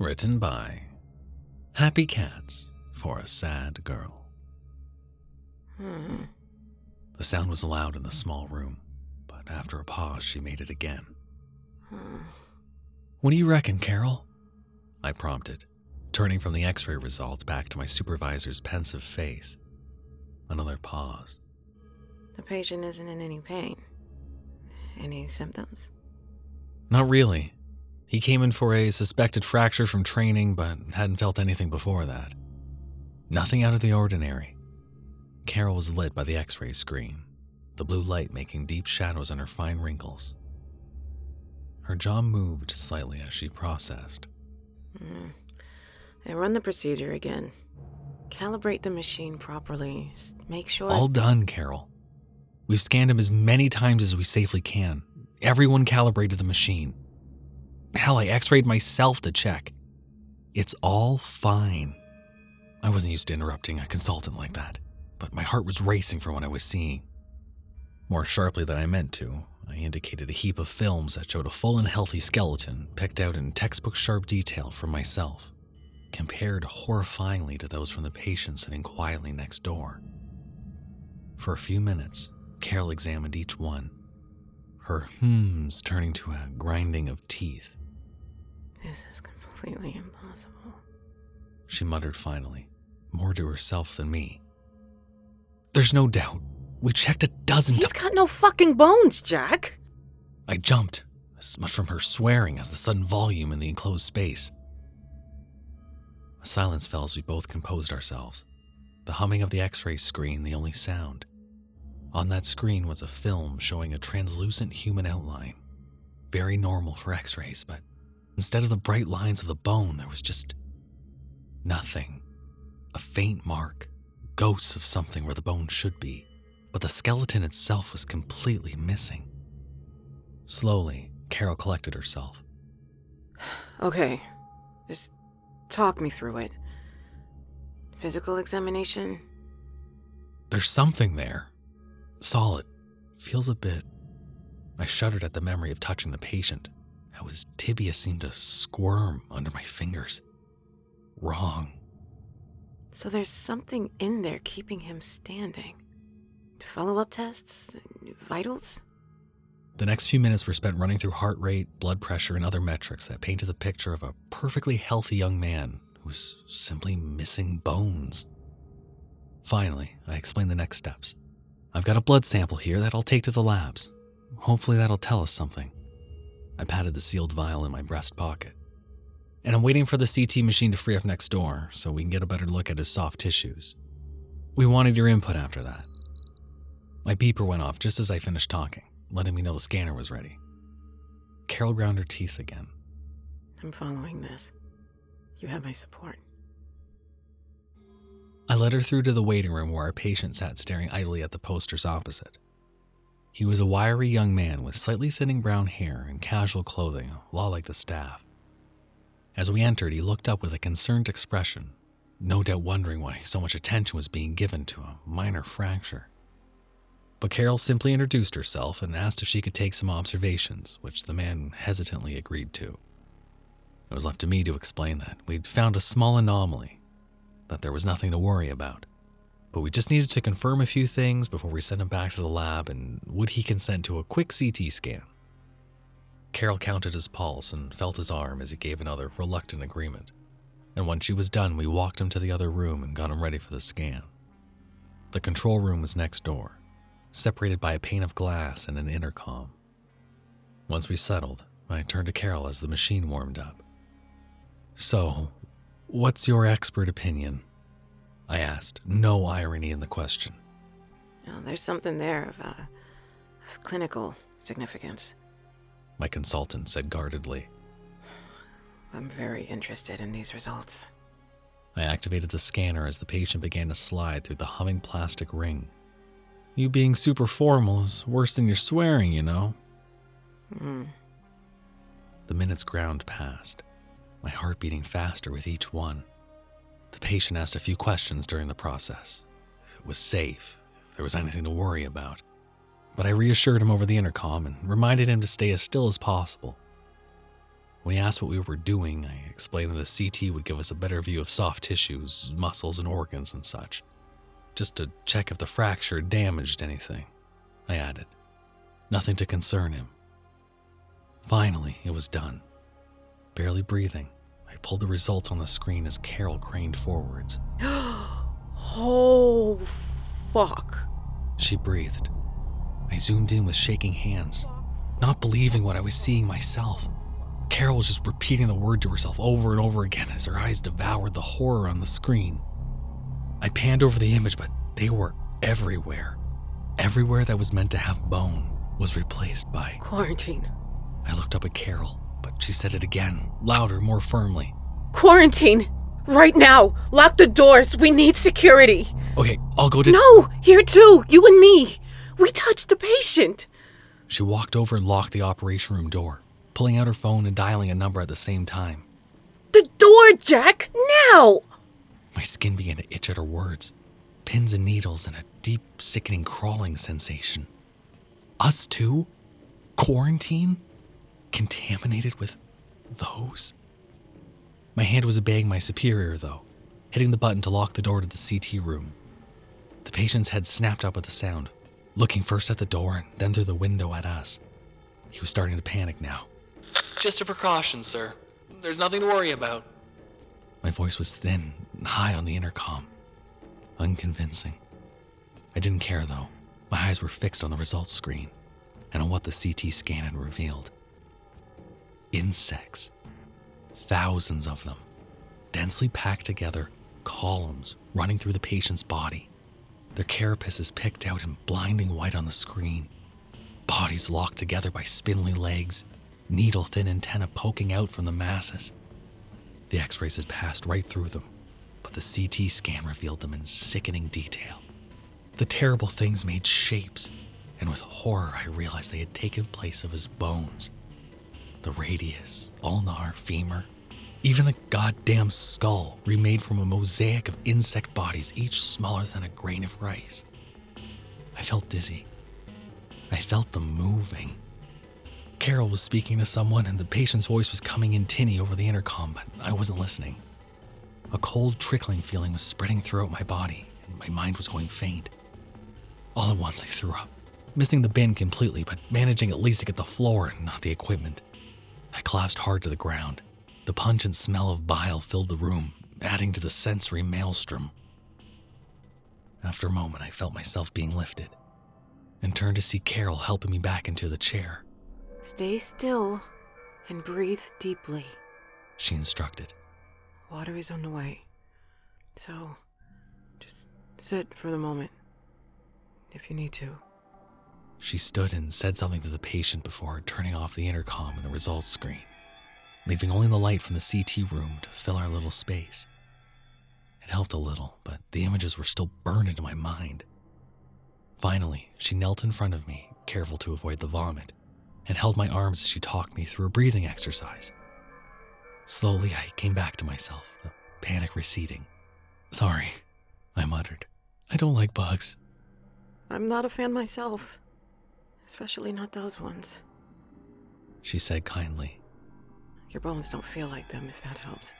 Written by Happy Cats for a Sad Girl. Hmm. The sound was loud in the small room, but after a pause, she made it again. Hmm. What do you reckon, Carol? I prompted, turning from the x ray results back to my supervisor's pensive face. Another pause. The patient isn't in any pain. Any symptoms? Not really. He came in for a suspected fracture from training, but hadn't felt anything before that. Nothing out of the ordinary. Carol was lit by the x ray screen, the blue light making deep shadows on her fine wrinkles. Her jaw moved slightly as she processed. Hmm. I run the procedure again. Calibrate the machine properly. Make sure. All done, Carol. We've scanned him as many times as we safely can. Everyone calibrated the machine. Hell, I x rayed myself to check. It's all fine. I wasn't used to interrupting a consultant like that, but my heart was racing for what I was seeing. More sharply than I meant to, I indicated a heap of films that showed a full and healthy skeleton picked out in textbook sharp detail for myself, compared horrifyingly to those from the patient sitting quietly next door. For a few minutes, Carol examined each one, her hmms turning to a grinding of teeth. This is completely impossible. She muttered finally, more to herself than me. There's no doubt. We checked a dozen times. He's times. got no fucking bones, Jack. I jumped, as much from her swearing as the sudden volume in the enclosed space. A silence fell as we both composed ourselves, the humming of the x ray screen the only sound. On that screen was a film showing a translucent human outline, very normal for x rays, but instead of the bright lines of the bone, there was just nothing. A faint mark, ghosts of something where the bone should be, but the skeleton itself was completely missing. Slowly, Carol collected herself. Okay. Just talk me through it. Physical examination? There's something there. Solid. Feels a bit. I shuddered at the memory of touching the patient, how his tibia seemed to squirm under my fingers. Wrong. So there's something in there keeping him standing. Follow up tests? Vitals? The next few minutes were spent running through heart rate, blood pressure, and other metrics that painted the picture of a perfectly healthy young man who was simply missing bones. Finally, I explained the next steps. I've got a blood sample here that I'll take to the labs. Hopefully, that'll tell us something. I patted the sealed vial in my breast pocket. And I'm waiting for the CT machine to free up next door so we can get a better look at his soft tissues. We wanted your input after that. My beeper went off just as I finished talking, letting me know the scanner was ready. Carol ground her teeth again. I'm following this. You have my support. I led her through to the waiting room where our patient sat staring idly at the posters opposite. He was a wiry young man with slightly thinning brown hair and casual clothing, a lot like the staff. As we entered, he looked up with a concerned expression, no doubt wondering why so much attention was being given to a minor fracture. But Carol simply introduced herself and asked if she could take some observations, which the man hesitantly agreed to. It was left to me to explain that we'd found a small anomaly, that there was nothing to worry about, but we just needed to confirm a few things before we sent him back to the lab and would he consent to a quick CT scan. Carol counted his pulse and felt his arm as he gave another reluctant agreement. And when she was done, we walked him to the other room and got him ready for the scan. The control room was next door, separated by a pane of glass and an intercom. Once we settled, I turned to Carol as the machine warmed up. So, what's your expert opinion? I asked, no irony in the question. Now, there's something there of, uh, of clinical significance. My consultant said guardedly. I'm very interested in these results. I activated the scanner as the patient began to slide through the humming plastic ring. You being super formal is worse than your swearing, you know. Hmm. The minutes ground past, my heart beating faster with each one. The patient asked a few questions during the process. It was safe, if there was anything to worry about. But I reassured him over the intercom and reminded him to stay as still as possible. When he asked what we were doing, I explained that a CT would give us a better view of soft tissues, muscles, and organs and such, just to check if the fracture damaged anything. I added. Nothing to concern him. Finally, it was done. Barely breathing, I pulled the results on the screen as Carol craned forwards. oh, fuck. She breathed. I zoomed in with shaking hands, not believing what I was seeing myself. Carol was just repeating the word to herself over and over again as her eyes devoured the horror on the screen. I panned over the image, but they were everywhere. Everywhere that was meant to have bone was replaced by quarantine. I looked up at Carol, she said it again, louder, more firmly. Quarantine! Right now! Lock the doors! We need security! Okay, I'll go to. No! Here too! You and me! We touched the patient! She walked over and locked the operation room door, pulling out her phone and dialing a number at the same time. The door, Jack! Now! My skin began to itch at her words. Pins and needles and a deep, sickening crawling sensation. Us too? Quarantine? Contaminated with those? My hand was obeying my superior, though, hitting the button to lock the door to the CT room. The patient's head snapped up at the sound, looking first at the door and then through the window at us. He was starting to panic now. Just a precaution, sir. There's nothing to worry about. My voice was thin and high on the intercom. Unconvincing. I didn't care, though. My eyes were fixed on the results screen and on what the CT scan had revealed. Insects. Thousands of them, densely packed together, columns running through the patient's body. Their carapaces picked out in blinding white on the screen. Bodies locked together by spindly legs, needle thin antennae poking out from the masses. The x rays had passed right through them, but the CT scan revealed them in sickening detail. The terrible things made shapes, and with horror I realized they had taken place of his bones. The radius, ulna, femur, even the goddamn skull, remade from a mosaic of insect bodies, each smaller than a grain of rice. I felt dizzy. I felt them moving. Carol was speaking to someone, and the patient's voice was coming in tinny over the intercom, but I wasn't listening. A cold, trickling feeling was spreading throughout my body, and my mind was going faint. All at once, I threw up, missing the bin completely, but managing at least to get the floor and not the equipment. I collapsed hard to the ground. The pungent smell of bile filled the room, adding to the sensory maelstrom. After a moment, I felt myself being lifted and turned to see Carol helping me back into the chair. Stay still and breathe deeply, she instructed. Water is on the way. So, just sit for the moment if you need to. She stood and said something to the patient before turning off the intercom and the results screen, leaving only the light from the CT room to fill our little space. It helped a little, but the images were still burned into my mind. Finally, she knelt in front of me, careful to avoid the vomit, and held my arms as she talked me through a breathing exercise. Slowly, I came back to myself, the panic receding. Sorry, I muttered. I don't like bugs. I'm not a fan myself, especially not those ones. She said kindly. Your bones don't feel like them, if that helps.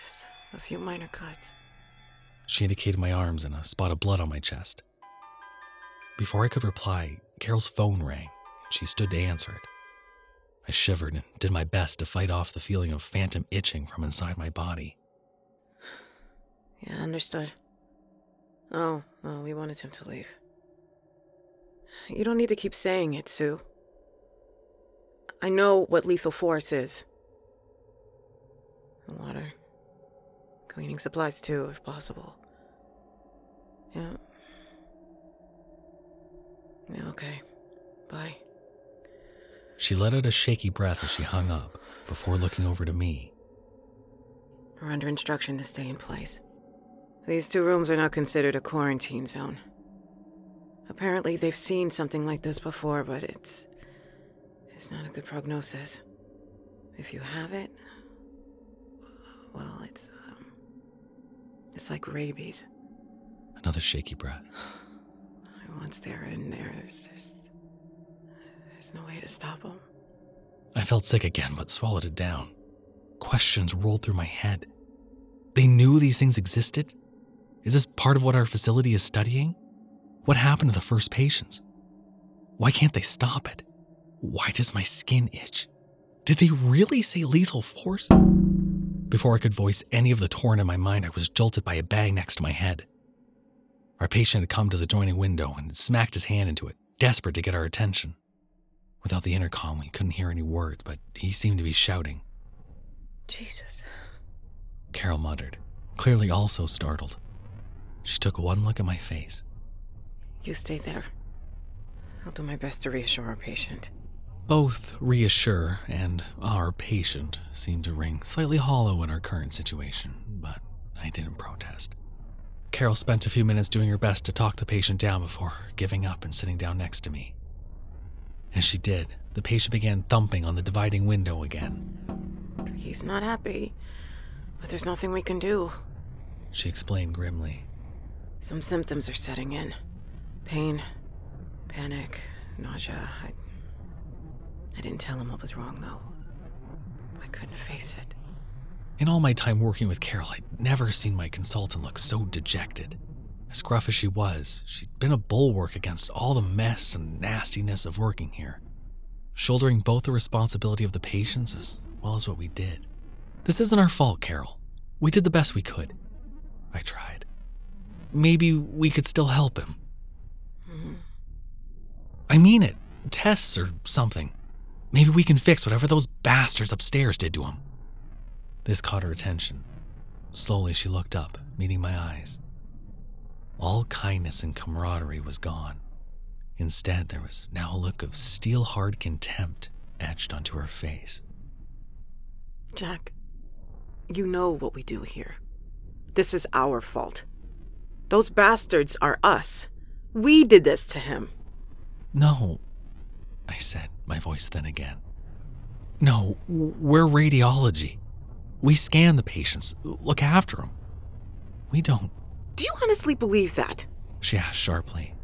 Just a few minor cuts. She indicated my arms and a spot of blood on my chest. Before I could reply, Carol's phone rang, and she stood to answer it. I shivered and did my best to fight off the feeling of phantom itching from inside my body. Yeah, understood. Oh, well, we wanted him to leave. You don't need to keep saying it, Sue. I know what lethal force is. Water. Cleaning supplies, too, if possible. Yeah. Yeah, okay. Bye. She let out a shaky breath as she hung up, before looking over to me. We're under instruction to stay in place. These two rooms are now considered a quarantine zone. Apparently, they've seen something like this before, but it's. it's not a good prognosis. If you have it, well, it's. Um, it's like rabies. Another shaky breath. Once they're in there, there's just. there's no way to stop them. I felt sick again, but swallowed it down. Questions rolled through my head. They knew these things existed? Is this part of what our facility is studying? What happened to the first patients? Why can't they stop it? Why does my skin itch? Did they really say lethal force? Before I could voice any of the torrent in my mind, I was jolted by a bang next to my head. Our patient had come to the joining window and had smacked his hand into it, desperate to get our attention. Without the intercom, we couldn't hear any words, but he seemed to be shouting. Jesus. Carol muttered, clearly also startled. She took one look at my face. You stay there. I'll do my best to reassure our patient. Both reassure and our patient seemed to ring slightly hollow in our current situation, but I didn't protest. Carol spent a few minutes doing her best to talk the patient down before giving up and sitting down next to me. As she did, the patient began thumping on the dividing window again. He's not happy, but there's nothing we can do. She explained grimly. Some symptoms are setting in pain, panic, nausea. I, I didn't tell him what was wrong, though. I couldn't face it. In all my time working with Carol, I'd never seen my consultant look so dejected. As gruff as she was, she'd been a bulwark against all the mess and nastiness of working here, shouldering both the responsibility of the patients as well as what we did. This isn't our fault, Carol. We did the best we could. I tried. Maybe we could still help him. I mean it. Tests or something. Maybe we can fix whatever those bastards upstairs did to him. This caught her attention. Slowly, she looked up, meeting my eyes. All kindness and camaraderie was gone. Instead, there was now a look of steel hard contempt etched onto her face. Jack, you know what we do here. This is our fault. Those bastards are us. We did this to him. No, I said, my voice thin again. No, we're radiology. We scan the patients, look after them. We don't. Do you honestly believe that? She asked sharply.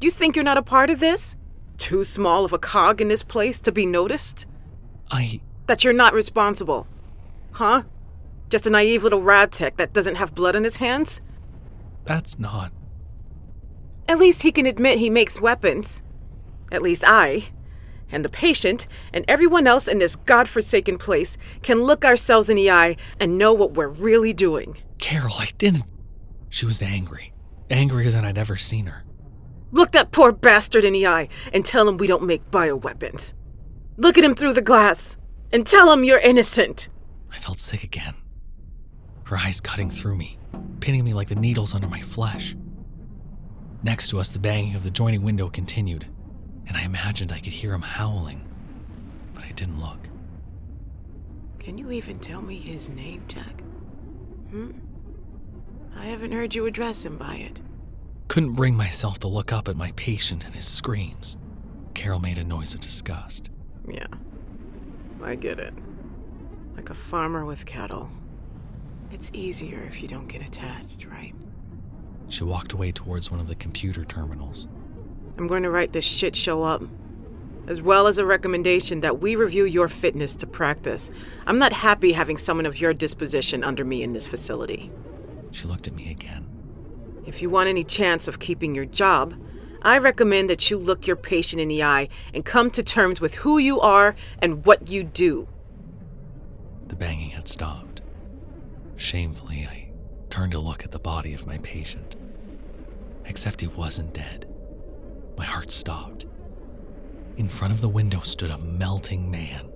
You think you're not a part of this? Too small of a cog in this place to be noticed? I. That you're not responsible? Huh? Just a naive little rad tech that doesn't have blood on his hands? That's not. At least he can admit he makes weapons. At least I, and the patient, and everyone else in this godforsaken place can look ourselves in the eye and know what we're really doing. Carol, I didn't. She was angry. Angrier than I'd ever seen her. Look that poor bastard in the eye and tell him we don't make bioweapons. Look at him through the glass and tell him you're innocent. I felt sick again. Her eyes cutting through me, pinning me like the needles under my flesh. Next to us, the banging of the joining window continued, and I imagined I could hear him howling, but I didn't look. Can you even tell me his name, Jack? Hmm? I haven't heard you address him by it. Couldn't bring myself to look up at my patient and his screams. Carol made a noise of disgust. Yeah, I get it. Like a farmer with cattle. It's easier if you don't get attached, right? She walked away towards one of the computer terminals. I'm going to write this shit show up, as well as a recommendation that we review your fitness to practice. I'm not happy having someone of your disposition under me in this facility. She looked at me again. If you want any chance of keeping your job, I recommend that you look your patient in the eye and come to terms with who you are and what you do. The banging had stopped. Shamefully, I turned to look at the body of my patient. Except he wasn't dead. My heart stopped. In front of the window stood a melting man.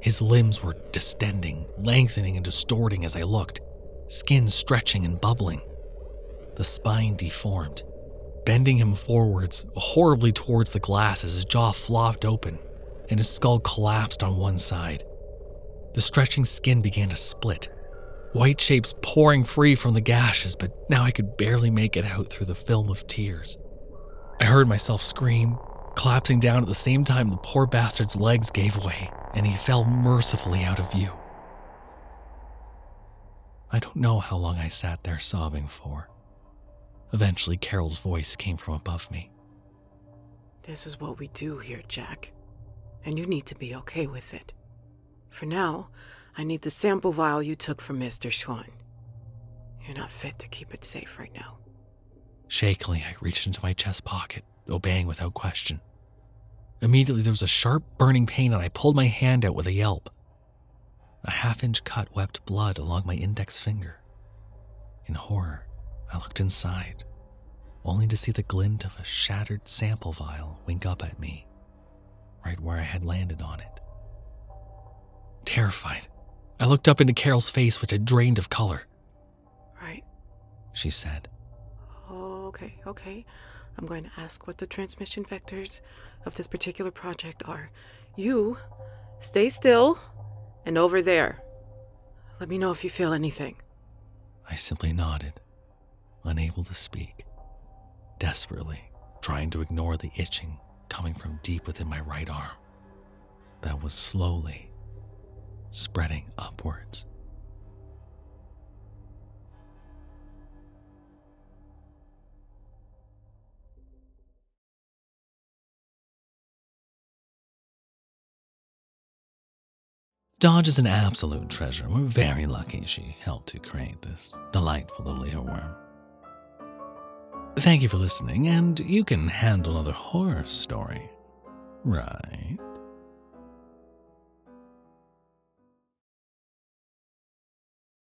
His limbs were distending, lengthening, and distorting as I looked, skin stretching and bubbling. The spine deformed, bending him forwards, horribly towards the glass as his jaw flopped open and his skull collapsed on one side. The stretching skin began to split, white shapes pouring free from the gashes, but now I could barely make it out through the film of tears. I heard myself scream, collapsing down at the same time the poor bastard's legs gave way and he fell mercifully out of view. I don't know how long I sat there sobbing for. Eventually, Carol's voice came from above me. This is what we do here, Jack. and you need to be okay with it. For now, I need the sample vial you took from Mr. Schwann. You're not fit to keep it safe right now. Shakily, I reached into my chest pocket, obeying without question. Immediately, there was a sharp, burning pain, and I pulled my hand out with a yelp. A half inch cut wept blood along my index finger. In horror, I looked inside, only to see the glint of a shattered sample vial wink up at me, right where I had landed on it. Terrified, I looked up into Carol's face, which had drained of color. Right. She said, okay, okay. I'm going to ask what the transmission vectors of this particular project are. You stay still and over there. Let me know if you feel anything. I simply nodded, unable to speak, desperately trying to ignore the itching coming from deep within my right arm that was slowly spreading upwards. Dodge is an absolute treasure. We're very lucky she helped to create this delightful little earworm. Thank you for listening, and you can handle another horror story, right?